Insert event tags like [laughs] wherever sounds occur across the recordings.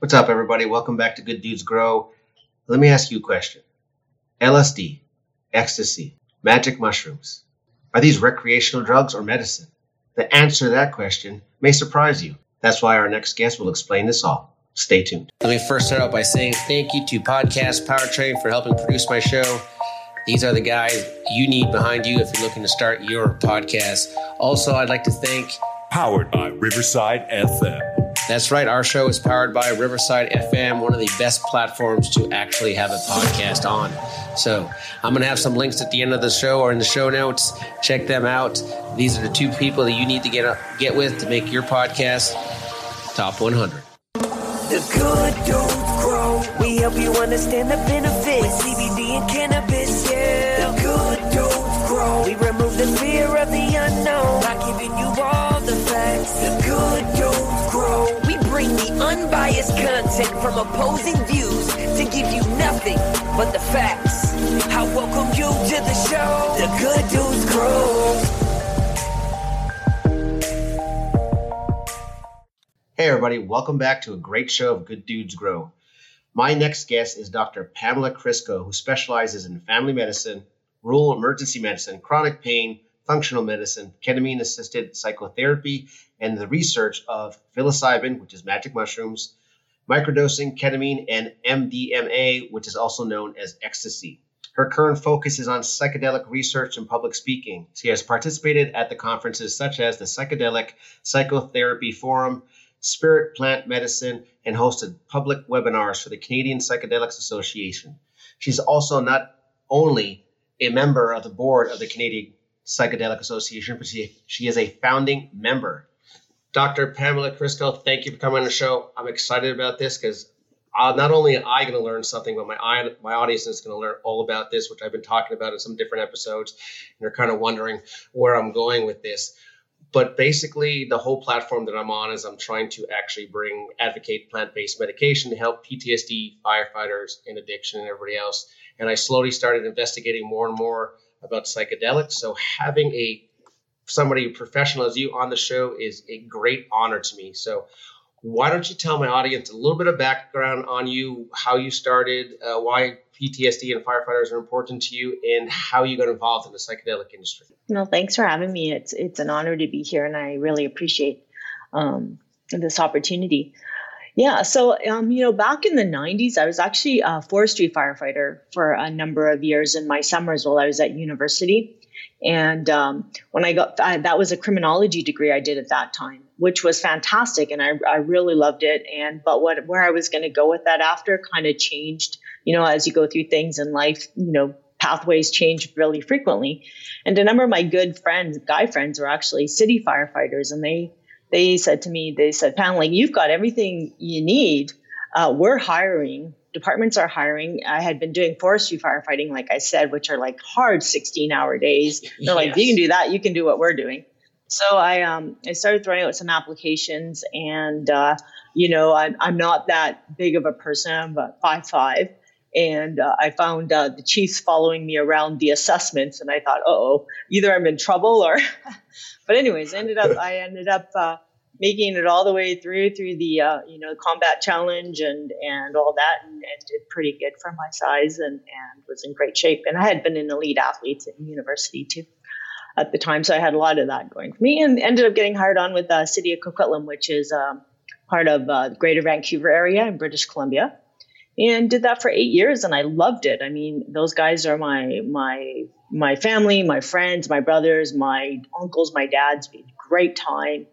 What's up, everybody? Welcome back to Good Dudes Grow. Let me ask you a question LSD, ecstasy, magic mushrooms. Are these recreational drugs or medicine? The answer to that question may surprise you. That's why our next guest will explain this all. Stay tuned. Let me first start out by saying thank you to Podcast Powertrain for helping produce my show. These are the guys you need behind you if you're looking to start your podcast. Also, I'd like to thank Powered by Riverside FM. That's right. Our show is powered by Riverside FM, one of the best platforms to actually have a podcast on. So I'm going to have some links at the end of the show or in the show notes. Check them out. These are the two people that you need to get get with to make your podcast top 100. The good dudes grow. We help you understand the benefits. With CBD and cannabis, yeah. The good dudes grow. We remove the fear of the unknown by giving you all the facts. The good dudes unbiased content from opposing views to give you nothing but the facts. I welcome you to the show. The good dudes grow. Hey, everybody, welcome back to a great show of Good Dudes Grow. My next guest is Dr. Pamela Kryskow, who specializes in family medicine, rural emergency medicine, chronic pain, functional medicine, ketamine assisted psychotherapy, and the research of psilocybin, which is magic mushrooms, microdosing, ketamine, and MDMA, which is also known as ecstasy. Her current focus is on psychedelic research and public speaking. She has participated at the conferences such as the Psychedelic Psychotherapy Forum, Spirit Plant Medicine, and hosted public webinars for the Canadian Psychedelics Association. She's also not only a member of the board of the Canadian Psychedelic Association, but she, she is a founding member. Dr. Pamela Kryskow, thank you for coming on the show. I'm excited about this because uh, not only am I going to learn something, but my my audience is going to learn all about this, which I've been talking about in some different episodes. And they're kind of wondering where I'm going with this but basically the whole platform that i'm on is i'm trying to actually bring advocate plant-based medication to help ptsd firefighters and addiction and everybody else and i slowly started investigating more and more about psychedelics so having a somebody professional as you on the show is a great honor to me so why don't you tell my audience a little bit of background on you how you started uh, why PTSD and firefighters are important to you and how you got involved in the psychedelic industry. No, thanks for having me. It's it's an honor to be here, and I really appreciate um, this opportunity. Yeah, so um, you know, back in the '90s, I was actually a forestry firefighter for a number of years in my summers while I was at university. And um, when I got I, that was a criminology degree I did at that time, which was fantastic, and I, I really loved it. And but what where I was going to go with that after kind of changed you know, as you go through things in life, you know, pathways change really frequently. And a number of my good friends, guy friends, were actually city firefighters, and they they said to me, they said, Pam, like you've got everything you need. Uh, we're hiring. Departments are hiring. I had been doing forestry firefighting, like I said, which are like hard 16 hour days. They're yes. like, if you can do that, you can do what we're doing. So I um I started throwing out some applications, and uh, you know I'm I'm not that big of a person. I'm about five five, and uh, I found uh, the chiefs following me around the assessments, and I thought, oh, either I'm in trouble or. [laughs] but anyways, ended up I ended up uh, making it all the way through through the uh, you know combat challenge and and all that, and, and, did pretty good for my size, and and was in great shape. And I had been an elite athlete in university too at the time, so I had a lot of that going for me, and ended up getting hired on with the city of Coquitlam, which is um, part of uh, the Greater Vancouver area in British Columbia and did that for eight years and i loved it i mean those guys are my my my family my friends my brothers my uncles my dads great time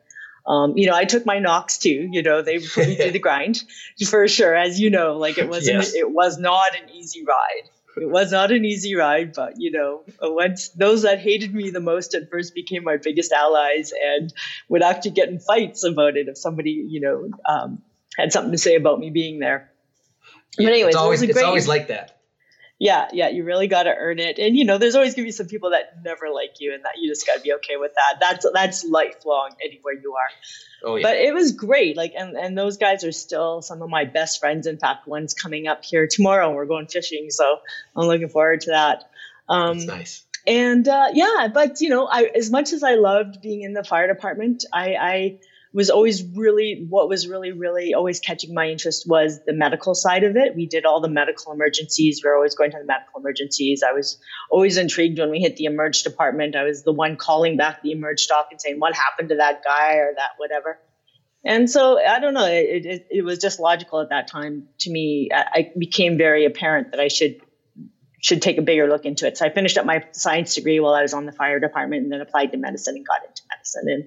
um, you know i took my knocks too you know they put me through the [laughs] grind for sure as you know like it wasn't yes. it was not an easy ride it was not an easy ride, but you know, once those that hated me the most at first became my biggest allies and would actually get in fights about it if somebody, you know, um, had something to say about me being there. But anyways, it's always, it it's always like that. Yeah, yeah, you really got to earn it, and you know, there's always gonna be some people that never like you, and that you just got to be okay with that. That's that's lifelong anywhere you are. Oh, yeah. But it was great, like, and and those guys are still some of my best friends. In fact, one's coming up here tomorrow, and we're going fishing, so I'm looking forward to that. Um, that's nice. And uh, yeah, but you know, I as much as I loved being in the fire department, I, I was always really what was really really always catching my interest was the medical side of it. We did all the medical emergencies. We were always going to the medical emergencies. I was always intrigued when we hit the emerge department. I was the one calling back the emerge doc and saying what happened to that guy or that whatever? And so i don't know it, it, it was just logical at that time to me. I, I became very apparent that i should should take a bigger look into it. So i finished up my science degree while i was on the fire department and then applied to medicine and got into medicine. And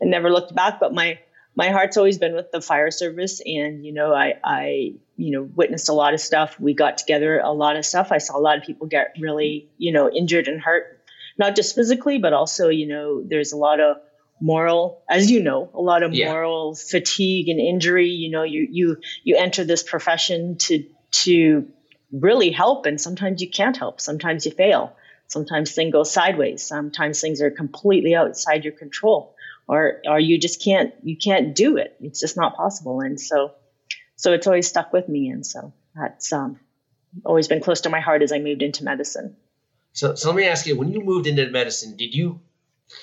and never looked back. But my my heart's always been with the fire service, and you know, I I you know witnessed a lot of stuff. We got together a lot of stuff. I saw a lot of people get really you know injured and hurt, not just physically, but also you know there's a lot of moral as you know a lot of yeah. moral fatigue and injury you know you you you enter this profession to to really help and sometimes you can't help sometimes you fail sometimes things go sideways sometimes things are completely outside your control or or you just can't you can't do it. It's just not possible. And so so it's always stuck with me. And so that's um, always been close to my heart as I moved into medicine. So so let me ask you, when you moved into medicine, did you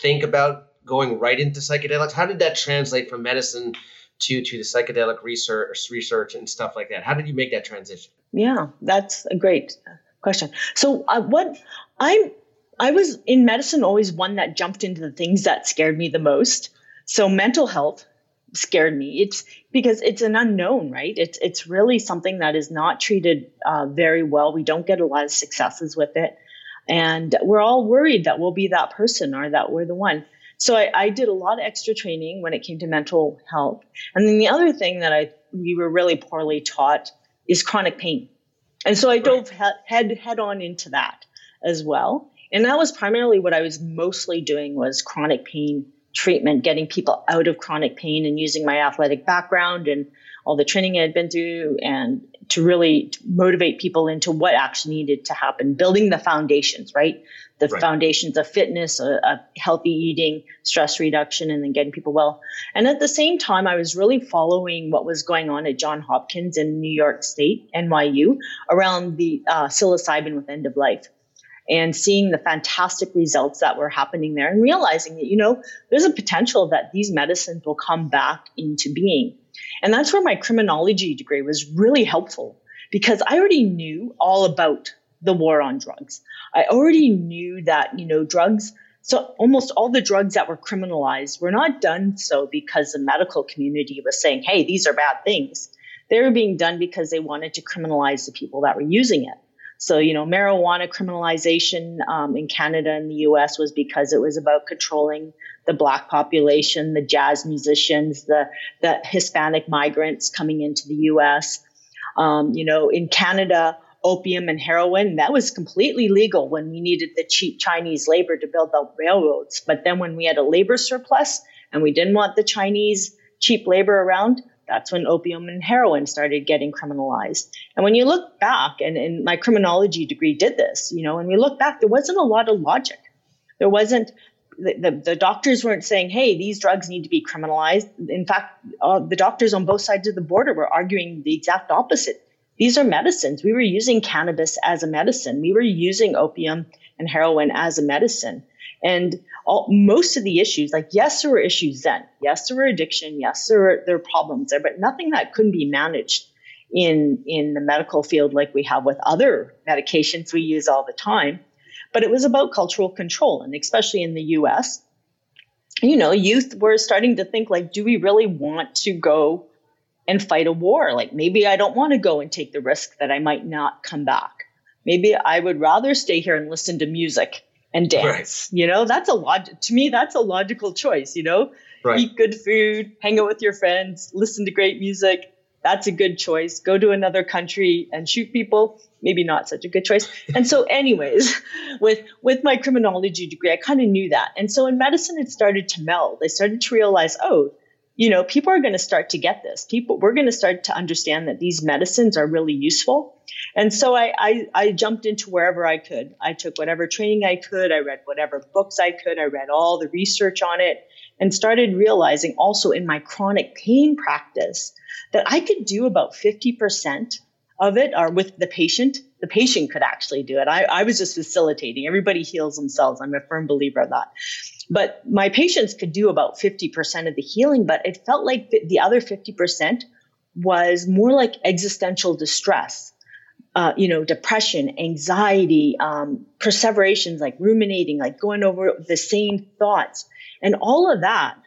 think about going right into psychedelics? How did that translate from medicine to to the psychedelic research research and stuff like that? How did you make that transition? Yeah, that's a great question. So uh, what I'm I was in medicine always one that jumped into the things that scared me the most. So mental health scared me. It's because it's an unknown, right? It's it's really something that is not treated uh, very well. We don't get a lot of successes with it, and we're all worried that we'll be that person or that we're the one. So I, I did a lot of extra training when it came to mental health, and then the other thing that I we were really poorly taught is chronic pain, and so I dove head head on into that as well. And that was primarily what I was mostly doing was chronic pain treatment, getting people out of chronic pain and using my athletic background and all the training I had been through and to really motivate people into what actually needed to happen, building the foundations, right? The right. foundations of fitness, a, a healthy eating, stress reduction, and then getting people well. And at the same time, I was really following what was going on at John Hopkins in New York State, NYU, around the uh, psilocybin with end of life and seeing the fantastic results that were happening there and realizing that, you know, there's a potential that these medicines will come back into being. And that's where my criminology degree was really helpful because I already knew all about the war on drugs. I already knew that, you know, drugs so almost all the drugs that were criminalized were not done so because the medical community was saying, hey, these are bad things. They were being done because they wanted to criminalize the people that were using it. So, you know, marijuana criminalization um, in Canada and the US was because it was about controlling the black population, the jazz musicians, the, the Hispanic migrants coming into the US. Um, you know, in Canada, opium and heroin, that was completely legal when we needed the cheap Chinese labor to build the railroads. But then when we had a labor surplus and we didn't want the Chinese cheap labor around, that's when opium and heroin started getting criminalized. And when you look back, and, and my criminology degree did this, you know, when we look back, there wasn't a lot of logic. There wasn't, the, the, the doctors weren't saying, hey, these drugs need to be criminalized. In fact, uh, the doctors on both sides of the border were arguing the exact opposite. These are medicines. We were using cannabis as a medicine, we were using opium and heroin as a medicine. And all, most of the issues, like yes, there were issues then. Yes, there were addiction. Yes, there were there were problems there, but nothing that couldn't be managed in in the medical field like we have with other medications we use all the time. But it was about cultural control, and especially in the U.S. You know, youth were starting to think like, do we really want to go and fight a war? Like maybe I don't want to go and take the risk that I might not come back. Maybe I would rather stay here and listen to music and dance. Right. You know, that's a log to me, that's a logical choice, you know? Right. Eat good food, hang out with your friends, listen to great music. That's a good choice. Go to another country and shoot people, maybe not such a good choice. and so, [laughs] anyways, with with my criminology degree, I kind of knew that. And so in medicine, it started to meld. I started to realize, oh, you know, people are going to start to get this. People, we're going to start to understand that these medicines are really useful. And so I, I, I, jumped into wherever I could. I took whatever training I could. I read whatever books I could. I read all the research on it and started realizing also in my chronic pain practice that I could do about 50% of it or with the patient the patient could actually do it. I, I was just facilitating. Everybody heals themselves. I'm a firm believer of that. But my patients could do about 50% of the healing, but it felt like the, the other 50% was more like existential distress. Uh, you know, depression, anxiety, um, perseverations, like ruminating, like going over the same thoughts. And all of that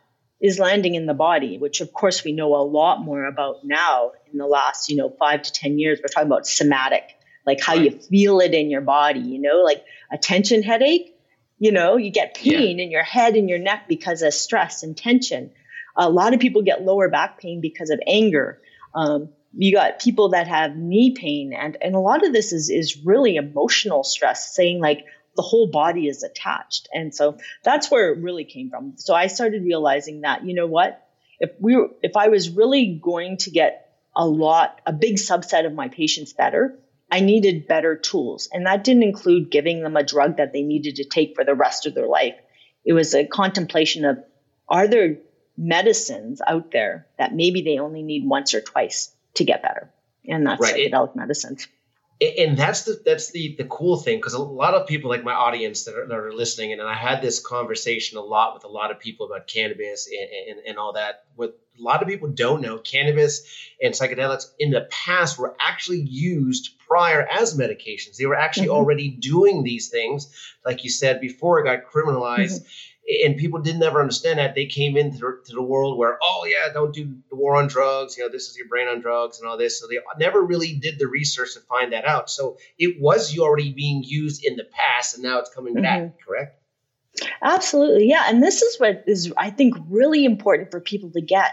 is landing in the body, which of course we know a lot more about now in the last, you know, five to 10 years. We're talking about somatic, like how you feel it in your body, you know, like a tension headache, you know, you get pain yeah. in your head and your neck because of stress and tension. A lot of people get lower back pain because of anger. Um, you got people that have knee pain and, and a lot of this is, is really emotional stress saying like, the whole body is attached. And so that's where it really came from. So I started realizing that, you know what? If we were, if I was really going to get a lot, a big subset of my patients better, I needed better tools. And that didn't include giving them a drug that they needed to take for the rest of their life. It was a contemplation of are there medicines out there that maybe they only need once or twice to get better? And that's right. psychedelic medicine. and that's the that's the the cool thing because a lot of people like my audience that are, that are listening and, and I had this conversation a lot with a lot of people about cannabis and, and, and all that. What a lot of people don't know, cannabis and psychedelics in the past were actually used prior as medications. They were actually mm-hmm. already doing these things, like you said before it got criminalized. Mm-hmm and people didn't ever understand that. They came into the, to the world where oh yeah don't do the war on drugs. You know this is your brain on drugs and all this. So they never really did the research to find that out. So it was already being used in the past and now it's coming mm-hmm. back correct? Absolutely. Yeah. And this is what is i think really important for people to get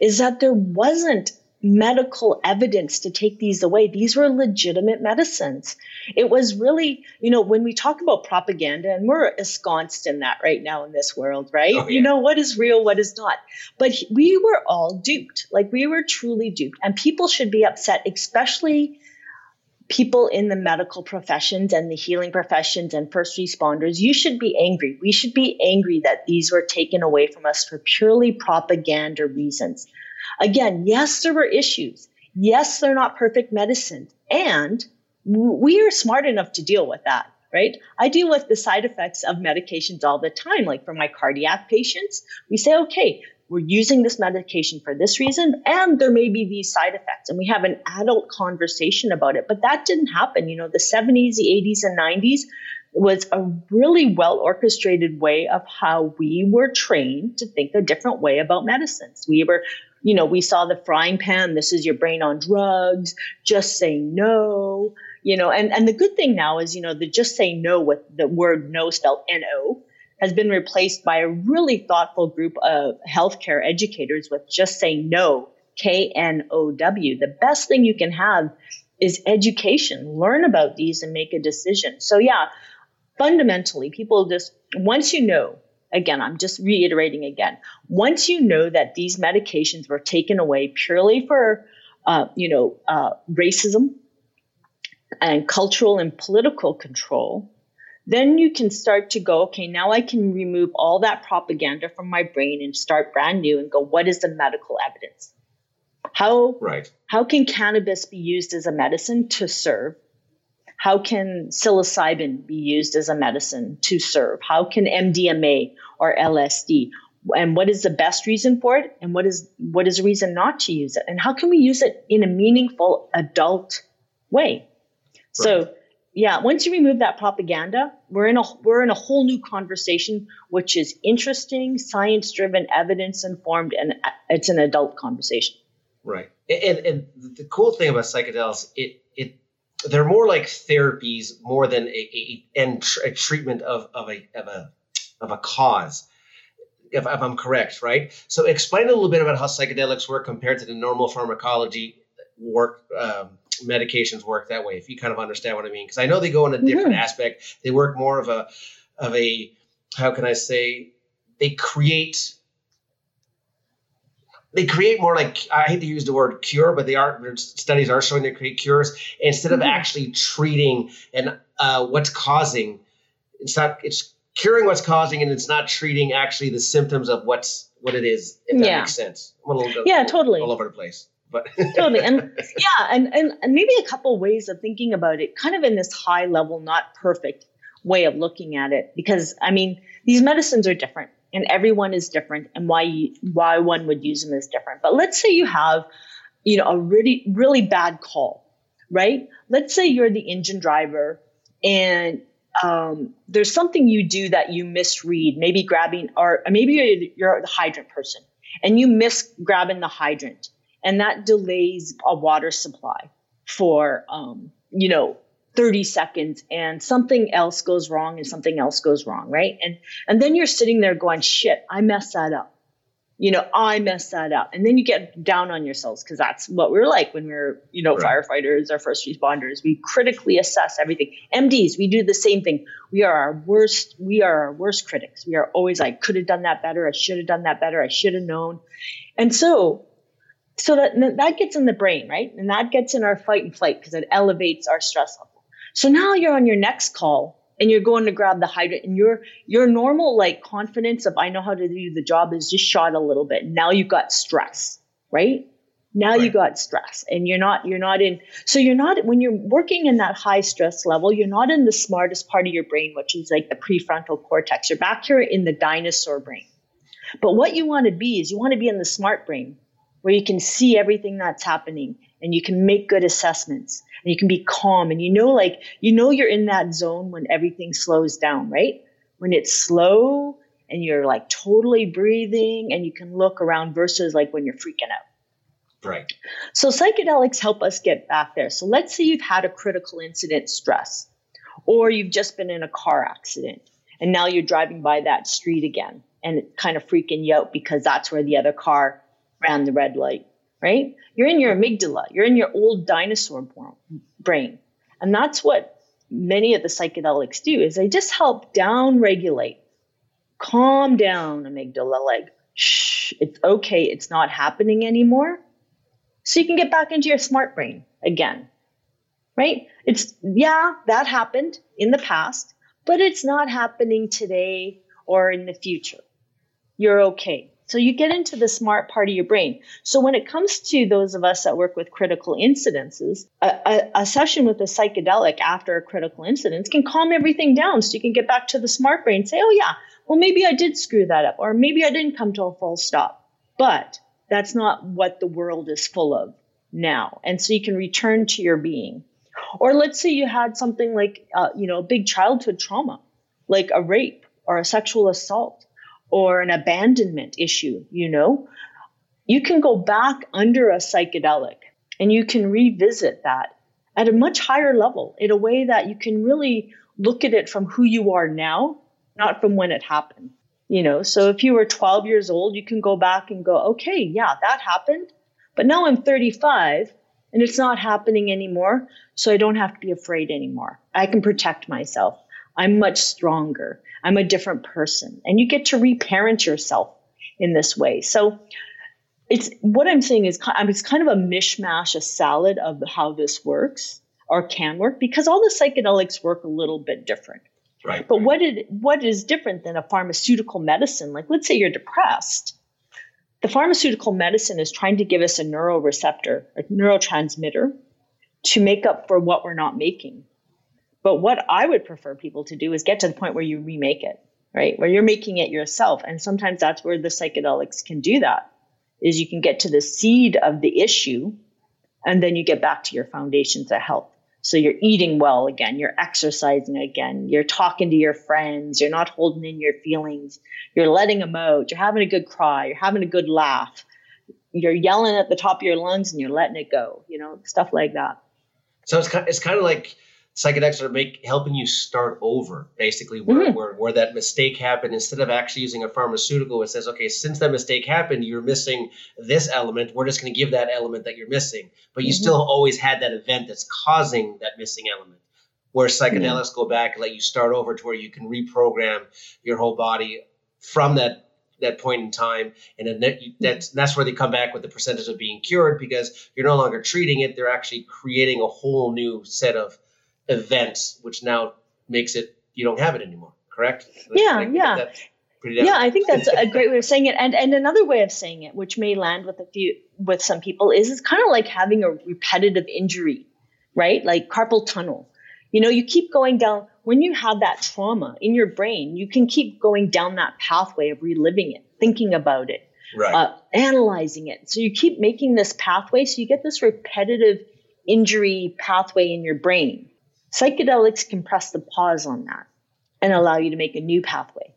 is that there wasn't medical evidence to take these away. These were legitimate medicines. It was really, you know, when we talk about propaganda, and we're ensconced in that right now in this world, right? Oh, yeah. You know, what is real, what is not. But we were all duped. Like we were truly duped. And people should be upset, especially people in the medical professions and the healing professions and first responders, you should be angry. We should be angry that these were taken away from us for purely propaganda reasons. Again, yes, there were issues. Yes, they're not perfect medicine. And we are smart enough to deal with that, right? I deal with the side effects of medications all the time. Like for my cardiac patients, we say, okay, we're using this medication for this reason, and there may be these side effects. And we have an adult conversation about it. But that didn't happen. You know, the 70s, the 80s, and 90s was a really well orchestrated way of how we were trained to think a different way about medicines. We were you know, we saw the frying pan, this is your brain on drugs, just say no, you know, and, and the good thing now is, you know, the just say no with the word no spelled N-O has been replaced by a really thoughtful group of healthcare educators with just say no, K-N-O-W. The best thing you can have is education. Learn about these and make a decision. So yeah, fundamentally, people just, once you know again, I'm just reiterating again. Once you know that these medications were taken away purely for, uh, you know, uh, racism and cultural and political control, then you can start to go, okay, now I can remove all that propaganda from my brain and start brand new and go, what is the medical evidence? How, right. how can cannabis be used as a medicine to serve how can psilocybin be used as a medicine to serve? How can MDMA or LSD? And what is the best reason for it? And what is what is the reason not to use it? And how can we use it in a meaningful adult way? Right. So yeah, once you remove that propaganda, we're in a we're in a whole new conversation, which is interesting, science driven, evidence informed, and it's an adult conversation. Right. And, and the cool thing about psychedelics, it it they're more like therapies more than a, a, a treatment of, of, a, of, a, of a cause. If, if, I'm correct, right? So explain a little bit about how psychedelics work compared to the normal pharmacology work, um, medications work that way. If you kind of understand what I mean, because I know they go in a different mm-hmm. aspect. They work more of a, of a, how can I say? They create they create more like I hate to use the word cure, but they are studies are showing they create cures instead of mm-hmm. actually treating and uh, what's causing. It's not it's curing what's causing, and it's not treating actually the symptoms of what's what it is. If that yeah. makes sense. I'm a little, yeah, totally all over the place. But [laughs] totally and [laughs] yeah and, and and maybe a couple ways of thinking about it kind of in this high level not perfect way of looking at it because i mean these medicines are different and everyone is different and why you, why one would use them is different. But let's say you have you know a really really bad call right? Let's say you're the engine driver and um, there's something you do that you misread maybe grabbing or maybe you're, you're the hydrant person and you miss grabbing the hydrant and that delays a water supply for um, you know 30 seconds and something else goes wrong and something else goes wrong right? And and then you're sitting there going shit i messed that up. You know i messed that up. And then you get down on yourselves because that's what we're like when we're you know right. firefighters or first responders. We critically assess everything. Mds we do the same thing. We are our worst we are our worst critics. We are always like could have done that better. I should have done that better. I should have known. And so so that that gets in the brain right? And that gets in our fight and flight because it elevates our stress level so now you're on your next call and you're going to grab the hydrant and your your normal like confidence of I know how to do the job is just shot a little bit. Now you've got stress, right? Now right. you got stress and you're not you're not in so you're not when you're working in that high stress level, you're not in the smartest part of your brain, which is like the prefrontal cortex. You're back here in the dinosaur brain. But what you want to be is you want to be in the smart brain where you can see everything that's happening and you can make good assessments and you can be calm and you know like you know you're in that zone when everything slows down right? When it's slow and you're like totally breathing and you can look around versus like when you're freaking out. Right. So psychedelics help us get back there. So let's say you've had a critical incident stress or you've just been in a car accident and now you're driving by that street again and it's kind of freaking you out because that's where the other car ran the red light right? You're in your amygdala, you're in your old dinosaur brain. And that's what many of the psychedelics do is they just help down regulate, calm down amygdala, like, shh, it's okay, it's not happening anymore. So you can get back into your smart brain again. Right? It's yeah, that happened in the past, but it's not happening today or in the future. You're okay. So you get into the smart part of your brain. So when it comes to those of us that work with critical incidences, a, a, a, session with a psychedelic after a critical incident can calm everything down so you can get back to the smart brain say, oh yeah, well maybe I did screw that up or maybe I didn't come to a full stop. But that's not what the world is full of now. And so you can return to your being. Or let's say you had something like, uh, you know, a big childhood trauma, like a rape or a sexual assault or an abandonment issue, you know, you can go back under a psychedelic and you can revisit that at a much higher level in a way that you can really look at it from who you are now, not from when it happened. You know, so if you were 12 years old, you can go back and go, okay, yeah, that happened. But now I'm 35 and it's not happening anymore. So I don't have to be afraid anymore. I can protect myself. I'm much stronger. I'm a different person. And you get to reparent yourself in this way. So it's what I'm saying is it's kind of a mishmash, a salad of how this works or can work because all the psychedelics work a little bit different. Right. But what it what is different than a pharmaceutical medicine? Like let's say you're depressed. The pharmaceutical medicine is trying to give us a neuroreceptor, a neurotransmitter to make up for what we're not making. But what I would prefer people to do is get to the point where you remake it, right? Where you're making it yourself. And sometimes that's where the psychedelics can do that is you can get to the seed of the issue and then you get back to your foundations of health. So you're eating well again, you're exercising again, you're talking to your friends, you're not holding in your feelings, you're letting them out, you're having a good cry, you're having a good laugh, you're yelling at the top of your lungs and you're letting it go, you know, stuff like that. So it's kind, it's kind of like psychedelics are make helping you start over basically where, mm-hmm. where, where that mistake happened instead of actually using a pharmaceutical it says okay since that mistake happened you're missing this element we're just going to give that element that you're missing but you mm-hmm. still always had that event that's causing that missing element where psychedelics mm-hmm. go back and let you start over to where you can reprogram your whole body from that that point in time and then that's that's where they come back with the percentage of being cured because you're no longer treating it they're actually creating a whole new set of events, which now makes it you don't have it anymore. Correct? Yeah, yeah. Put. Yeah, I think that's a [laughs] great way of saying it. And and another way of saying it, which may land with a few with some people, is it's kind of like having a repetitive injury, right? Like carpal tunnel. You know, you keep going down when you have that trauma in your brain, you can keep going down that pathway of reliving it, thinking about it, right. uh, analyzing it. So you keep making this pathway, so you get this repetitive injury pathway in your brain. Psychedelics can press the pause on that and allow you to make a new pathway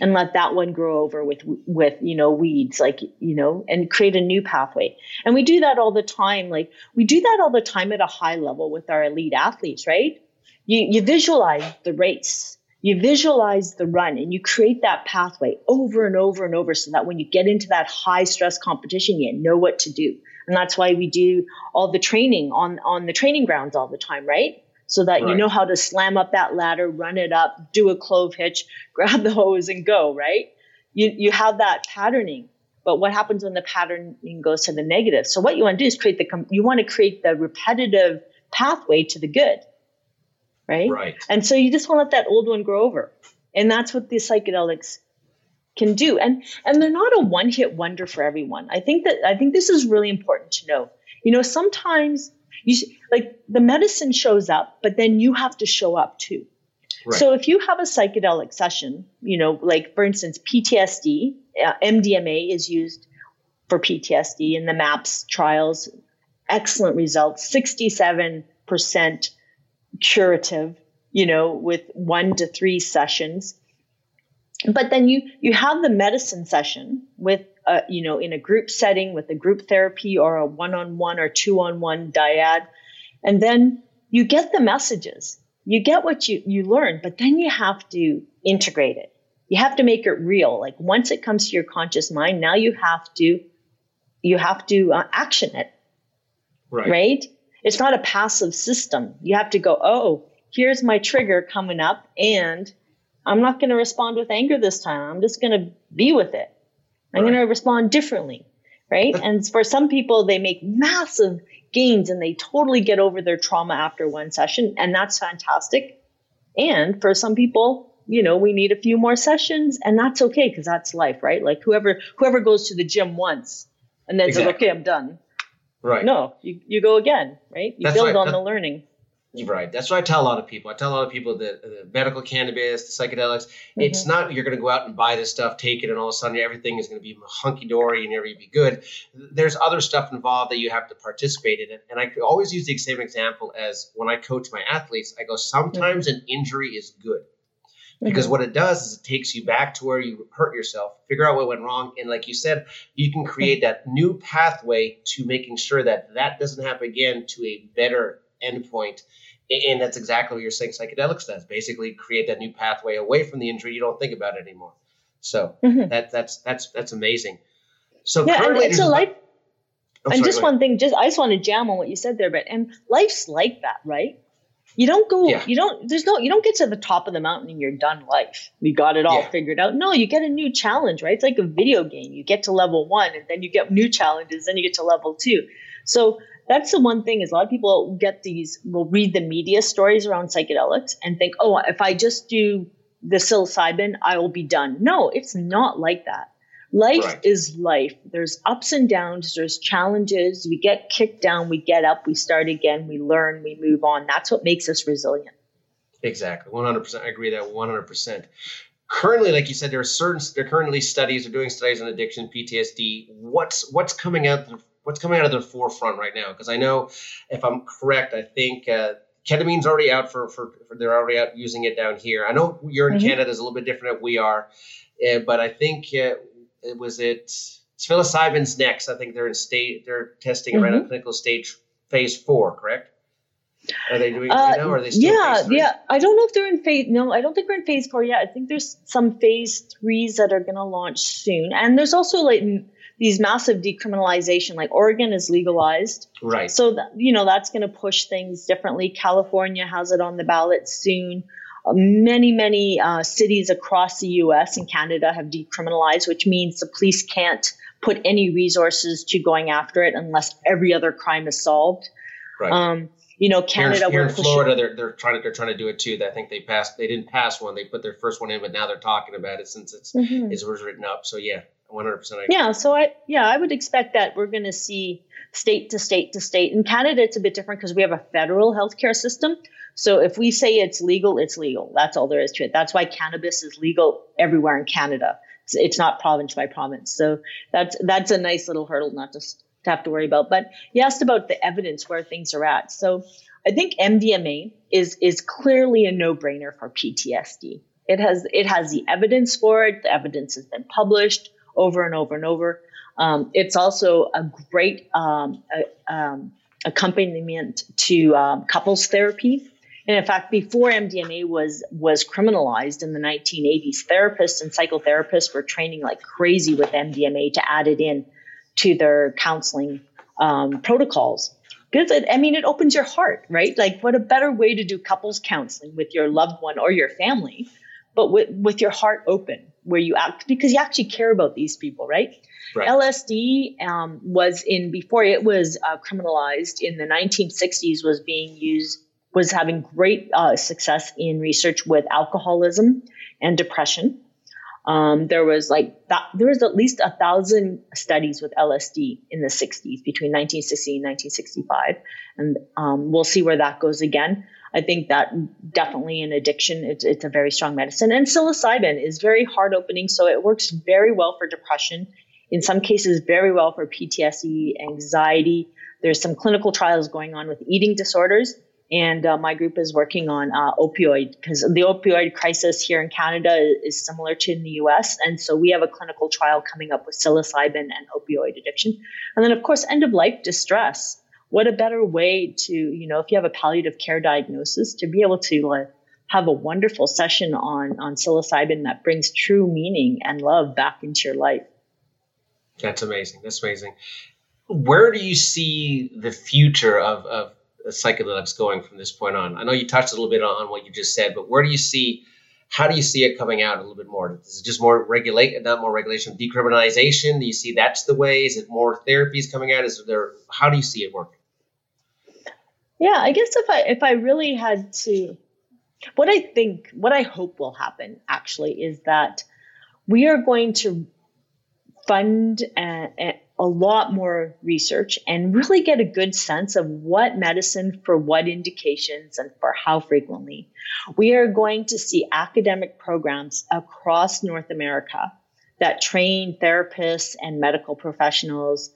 and let that one grow over with with you know weeds like you know and create a new pathway. And we do that all the time like we do that all the time at a high level with our elite athletes right? You you visualize the race you visualize the run and you create that pathway over and over and over so that when you get into that high stress competition you know what to do. And that's why we do all the training on on the training grounds all the time right so that you know how to slam up that ladder, run it up, do a clove hitch, [laughs] grab the hose and go, right? You you have that patterning. But what happens when the patterning goes to the negative? So what you want to do is create the you want to create the repetitive pathway to the good. Right? right. And so you just want to let that old one grow over. And that's what the psychedelics can do. And and they're not a one-hit wonder for everyone. I think that I think this is really important to know. You know, sometimes you like the medicine shows up, but then you have to show up too. Right. So if you have a psychedelic session, you know, like for instance, PTSD, uh, MDMA is used for PTSD in the MAPS trials. Excellent results, 67% curative, you know, with one to three sessions. But then you you have the medicine session with uh, you know in a group setting with a group therapy or a one-on-one or two-on-one dyad, and then you get the messages. You get what you you learn, but then you have to integrate it. You have to make it real. Like once it comes to your conscious mind, now you have to you have to uh, action it right. right? It's not a passive system. You have to go, oh, here's my trigger coming up, and I'm not going to respond with anger this time. I'm just going to be with it. I'm going to respond differently, right? [laughs] and for some people, they make massive gains and they totally get over their trauma after one session, and that's fantastic. And for some people, you know, we need a few more sessions, and that's okay because that's life, right? Like whoever whoever goes to the gym once and then says, okay, I'm done. Right. No, you, you go again, right? You That's build right. on That- the learning. You're Right. That's what I tell a lot of people. I tell a lot of people that the medical cannabis, the psychedelics, Mm-hmm. it's not you're going to go out and buy this stuff, take it, and all of a sudden everything is going to be hunky dory and everything be good. There's other stuff involved that you have to participate in. it. And I could always use the same example as when I coach my athletes. I go, sometimes Mm-hmm. an injury is good. Because what it does is it takes you back to where you hurt yourself, figure out what went wrong, and like you said, you can create that new pathway to making sure that that doesn't happen again to a better endpoint. And that's exactly what you're saying psychedelics does. Basically, create that new pathway away from the injury. You don't think about it anymore. So Mhm. that that's that's that's amazing. So Yeah, and it's a life. Oh, and sorry, just one thing, just I just want to jam on what you said there, but and life's like that, right? You don't go, Yeah. you don't, there's no, you don't get to the top of the mountain and you're done life. You got it all Yeah. figured out. No, you get a new challenge, right? It's like a video game. You get to level one and then you get new challenges, then you get to level two. So that's the one thing is a lot of people get these, will read the media stories around psychedelics and think, oh, if I just do the psilocybin, I will be done. No, it's not like that. Life Right. is life. There's ups and downs, there's challenges. We get kicked down, we get up, we start again, we learn, we move on. That's what makes us resilient. Exactly, one hundred percent. I agree that one hundred percent. Currently, like you said, there are certain there are currently studies. They're doing studies on addiction, PTSD. What's what's coming out? What's coming out of the forefront right now? Because I know, if I'm correct, I think uh, ketamine's already out for, for for they're already out using it down here. I know you're in Mhm. Canada is a little bit different than we are, uh, but I think uh, it was it psilocybin's next. I think they're in state. They're testing right on clinical stage phase four. Correct? Are they doing it right now? Or are they still Uh, yeah, yeah. I don't know if they're in phase. No, I don't think we're in phase four yet. I think there's some phase threes that are going to launch soon, and there's also like these massive decriminalization. Like Oregon is legalized, Right. so that, you know that's going to push things differently. California has it on the ballot soon. Uh, many, many uh, cities across the U.S. and Canada have decriminalized, which means the police can't put any resources to going after it unless every other crime is solved. Right. Um, you know, Canada. in- here in pushing- Florida, they're they're trying to they're trying to do it too. I think they passed. They didn't pass one. They put their first one in, but now they're talking about it since it's Mhm. it was written up. So yeah, one hundred percent. Yeah, so I yeah, I would expect that we're going to see state to state to state. In Canada, it's a bit different because we have a federal healthcare system. So if we say it's legal, it's legal. That's all there is to it. That's why cannabis is legal everywhere in Canada. It's, it's not province by province. So that's that's a nice little hurdle not to, to have to worry about. But you asked about the evidence where things are at. So I think MDMA is is clearly a no brainer for PTSD. It has it has the evidence for it. The evidence has been published over and over and over. Um, it's also a great um, a, um, accompaniment to um, couples therapy. And in fact, before MDMA was was criminalized in the 1980s, therapists and psychotherapists were training like crazy with MDMA to add it in to their counseling um, protocols. Because I mean, it opens your heart, right? Like, what a better way to do couples counseling with your loved one or your family, but with with your heart open, where you act because you actually care about these people, right? Right. LSD um, was in before it was uh, criminalized in the 1960s was being used was having great uh, success in research with alcoholism and depression. Um, there was like that, there was at least a thousand studies with LSD in the 60s between 1960 and 1965, and um, we'll see where that goes again. I think that definitely in addiction. It's, it's a very strong medicine, and psilocybin is very heart opening, so it works very well for depression. In some cases, very well for PTSD, anxiety. There's some clinical trials going on with eating disorders, and uh, my group is working on uh, opioid because the opioid crisis here in Canada is similar to in the U.S. And so we have a clinical trial coming up with psilocybin and opioid addiction, and then of course end of life distress. What a better way to you know if you have a palliative care diagnosis to be able to like have a wonderful session on on psilocybin that brings true meaning and love back into your life. That's amazing. That's amazing. Where do you see the future of, of psychedelics going from this point on? I know you touched a little bit on, what you just said, but where do you see, how do you see it coming out a little bit more? Is it just more regulate, not more regulation, decriminalization? Do you see that's the way? Is it more therapies coming out? Is there, how do you see it working? Yeah, I guess if I if I really had to what I think what I hope will happen actually is that we are going to fund a, a, a lot more research and really get a good sense of what medicine for what indications and for how frequently. We are going to see academic programs across North America that train therapists and medical professionals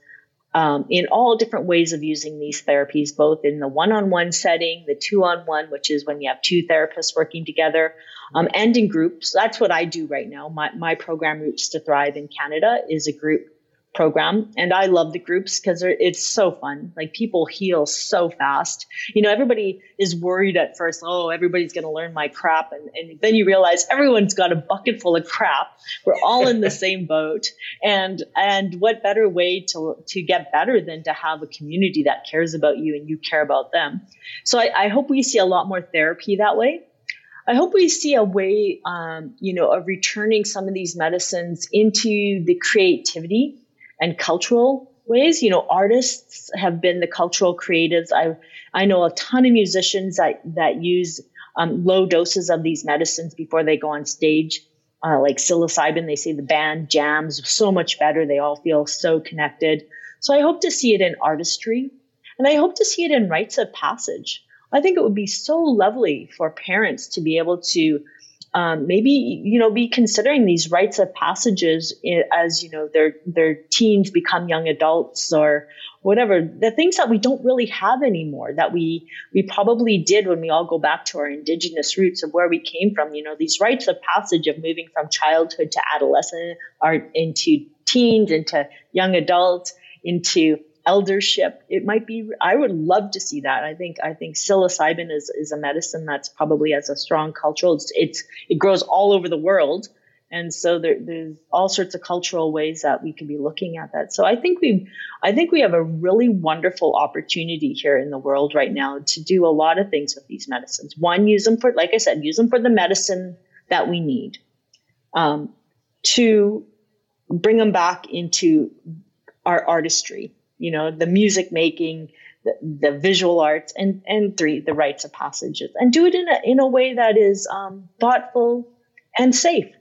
um, in all different ways of using these therapies, both in the one on one setting, the two on one, which is when you have two therapists working together, um, and in groups. That's what I do right now. My, my program, Roots to Thrive in Canada, is a group program. And I love the groups because it's so fun. Like people heal so fast. You know, everybody is worried at first, oh, everybody's going to learn my crap. And, and then you realize everyone's got a bucket full of crap. We're all in the same boat. And, and what better way to, to get better than to have a community that cares about you and you care about them. So I, I hope we see a lot more therapy that way. I hope we see a way, um, you know, of returning some of these medicines into the creativity and cultural ways. You know, artists have been the cultural creatives. I I know a ton of musicians that that use um, low doses of these medicines before they go on stage. Uh, like psilocybin, they say the band jams so much better. They all feel so connected. So I hope to see it in artistry, and I hope to see it in rites of passage. I think it would be so lovely for parents to be able to um, maybe you know be considering these rites of passages as you know their their teens become young adults or whatever the things that we don't really have anymore that we we probably did when we all go back to our indigenous roots of where we came from you know these rites of passage of moving from childhood to adolescent or into teens into young adults into eldership it might be i would love to see that. I think i think psilocybin is, is a medicine that's probably has a strong cultural it's, it's it grows all over the world. And so there, there's all sorts of cultural ways that we could be looking at that. So i think we i think we have a really wonderful opportunity here in the world right now to do a lot of things with these medicines. One use them for like i said use them for the medicine that we need. Um, to bring them back into our artistry you know the music making the, the visual arts, and and three, the rites of passages, and do it in a in a way that is um, thoughtful and safe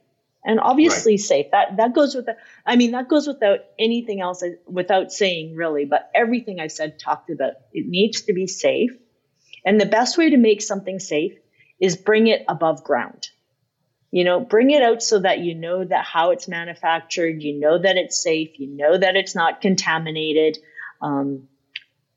and obviously right. safe. That that goes with the, I mean that goes without anything else without saying really, but everything I said talked about it needs to be safe. And the best way to make something safe is bring it above ground. You know, bring it out so that you know that how it's manufactured, you know that it's safe, you know that it's not contaminated. Um,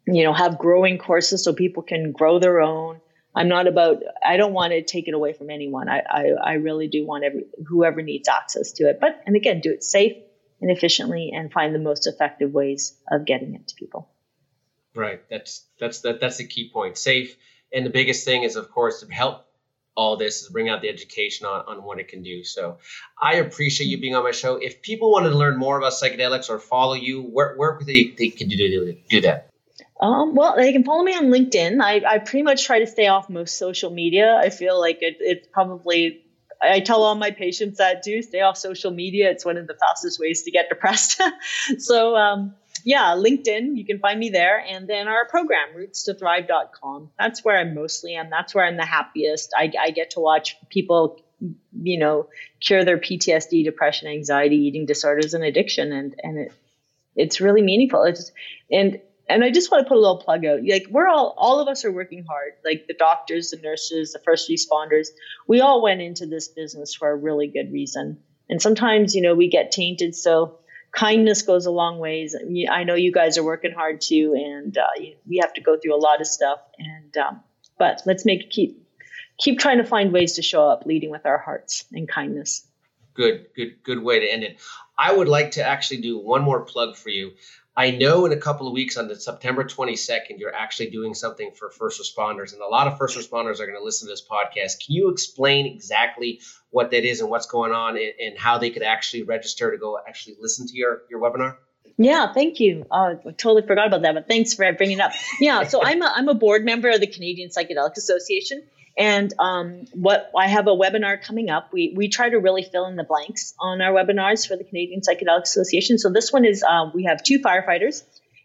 you know, have growing courses so people can grow their own. I'm not about. I don't want to take it away from anyone. I I, I really do want every whoever needs access to it. But and again, do it safe and efficiently, and find the most effective ways of getting it to people. Right. That's that's that, that's the key point. Safe, and the biggest thing is, of course, to help all this is bring out the education on, on what it can do. So I appreciate you being on my show. If people wanted to learn more about psychedelics or follow you, where, where could they, they do, do that? Um, well, they can follow me on LinkedIn. I, I pretty much try to stay off most social media. I feel like it, it's probably, I tell all my patients that do stay off social media. It's one of the fastest ways to get depressed. [laughs] so, um, yeah, LinkedIn, you can find me there. And then our program, rootstothrive.com. That's where I mostly am. That's where I'm the happiest. I, I get to watch people, you know, cure their PTSD, depression, anxiety, eating disorders, and addiction. And, and it, it's really meaningful. It's, and and I just want to put a little plug out. Like we're all, all of us are working hard. Like the doctors, the nurses, the first responders. We all went into this business for a really good reason. And sometimes, you know, we get tainted. So kindness goes a long ways. I know you guys are working hard too, and uh, we have to go through a lot of stuff. And um, but let's make keep keep trying to find ways to show up, leading with our hearts and kindness. Good, good, good way to end it. I would like to actually do one more plug for you. I know in a couple of weeks on the September 22nd, you're actually doing something for first responders, and a lot of first responders are going to listen to this podcast. Can you explain exactly what that is and what's going on, and, and how they could actually register to go actually listen to your your webinar? Yeah, thank you. Uh, I totally forgot about that, but thanks for bringing it up. Yeah, so [laughs] I'm a, I'm a board member of the Canadian Psychedelic Association, and um, what I have a webinar coming up. We we try to really fill in the blanks on our webinars for the Canadian Psychedelic Association. So this one is uh, we have two firefighters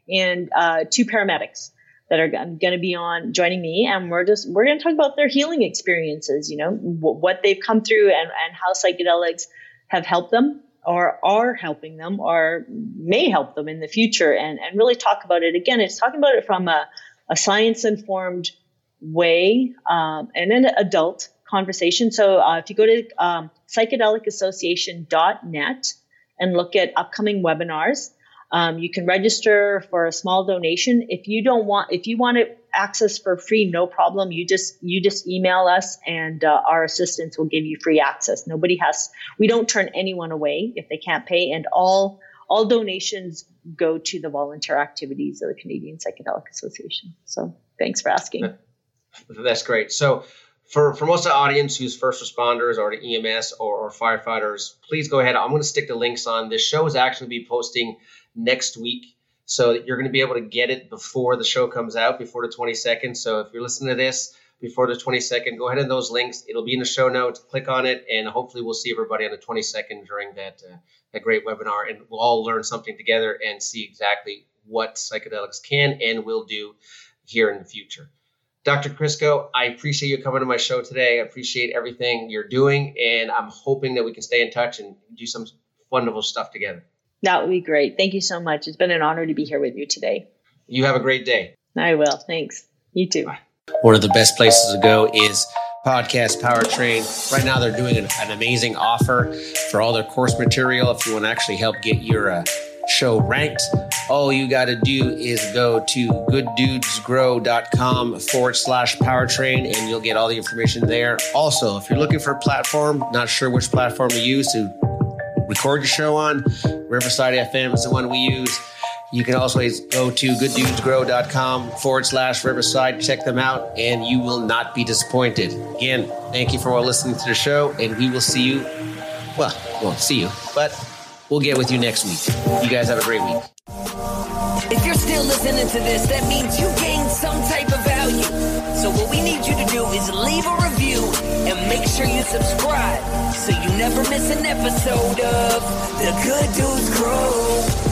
and uh, two paramedics that are going to be on joining me, and we're just we're going to talk about their healing experiences. You know w- what they've come through and and how psychedelics have helped them or are helping them or may help them in the future and, and really talk about it again it's talking about it from a, a science informed way um, and an adult conversation. So uh, if you go to um, psychedelicassociation.net and look at upcoming webinars, um, you can register for a small donation. If you don't want, if you want access for free, no problem. You just you just email us, and uh, our assistants will give you free access. Nobody has. We don't turn anyone away if they can't pay, and all all donations go to the volunteer activities of the Canadian Psychedelic Association. So thanks for asking. That's great. So, for, for most of the audience who's first responders or EMS or, or firefighters, please go ahead. I'm going to stick the links on. This show is actually be posting next week. So you're going to be able to get it before the show comes out, before the 22nd. So if you're listening to this before the 22nd, go ahead and those links. It'll be in the show notes. Click on it, and hopefully we'll see everybody on the 22nd during that uh, that great webinar, and we'll all learn something together and see exactly what psychedelics can and will do here in the future. Dr. Kryskow, I appreciate you coming to my show today. I appreciate everything you're doing, and I'm hoping that we can stay in touch and do some wonderful stuff together. That would be great. Thank you so much. It's been an honor to be here with you today. You have a great day. I will. Thanks. You too. Bye. One of the best places to go is Podcast Powertrain. Right now, they're doing an, an amazing offer for all their course material. If you want to actually help get your uh, show ranked, all you got to do is go to gooddudesgrow.com forward slash powertrain and you'll get all the information there. Also, if you're looking for a platform, not sure which platform to use to record your show on, Riverside FM is the one we use. You can also go to gooddudesgrow.com forward slash Riverside. Check them out, and you will not be disappointed. Again, thank you for listening to the show, and we will see you. Well, we won't see you, but we'll get with you next week. You guys have a great week. If you're still listening to this, that means you gained some type of value. So what we need you to do is leave a review and make sure you subscribe so you never miss an episode of The Good Dudes Grow.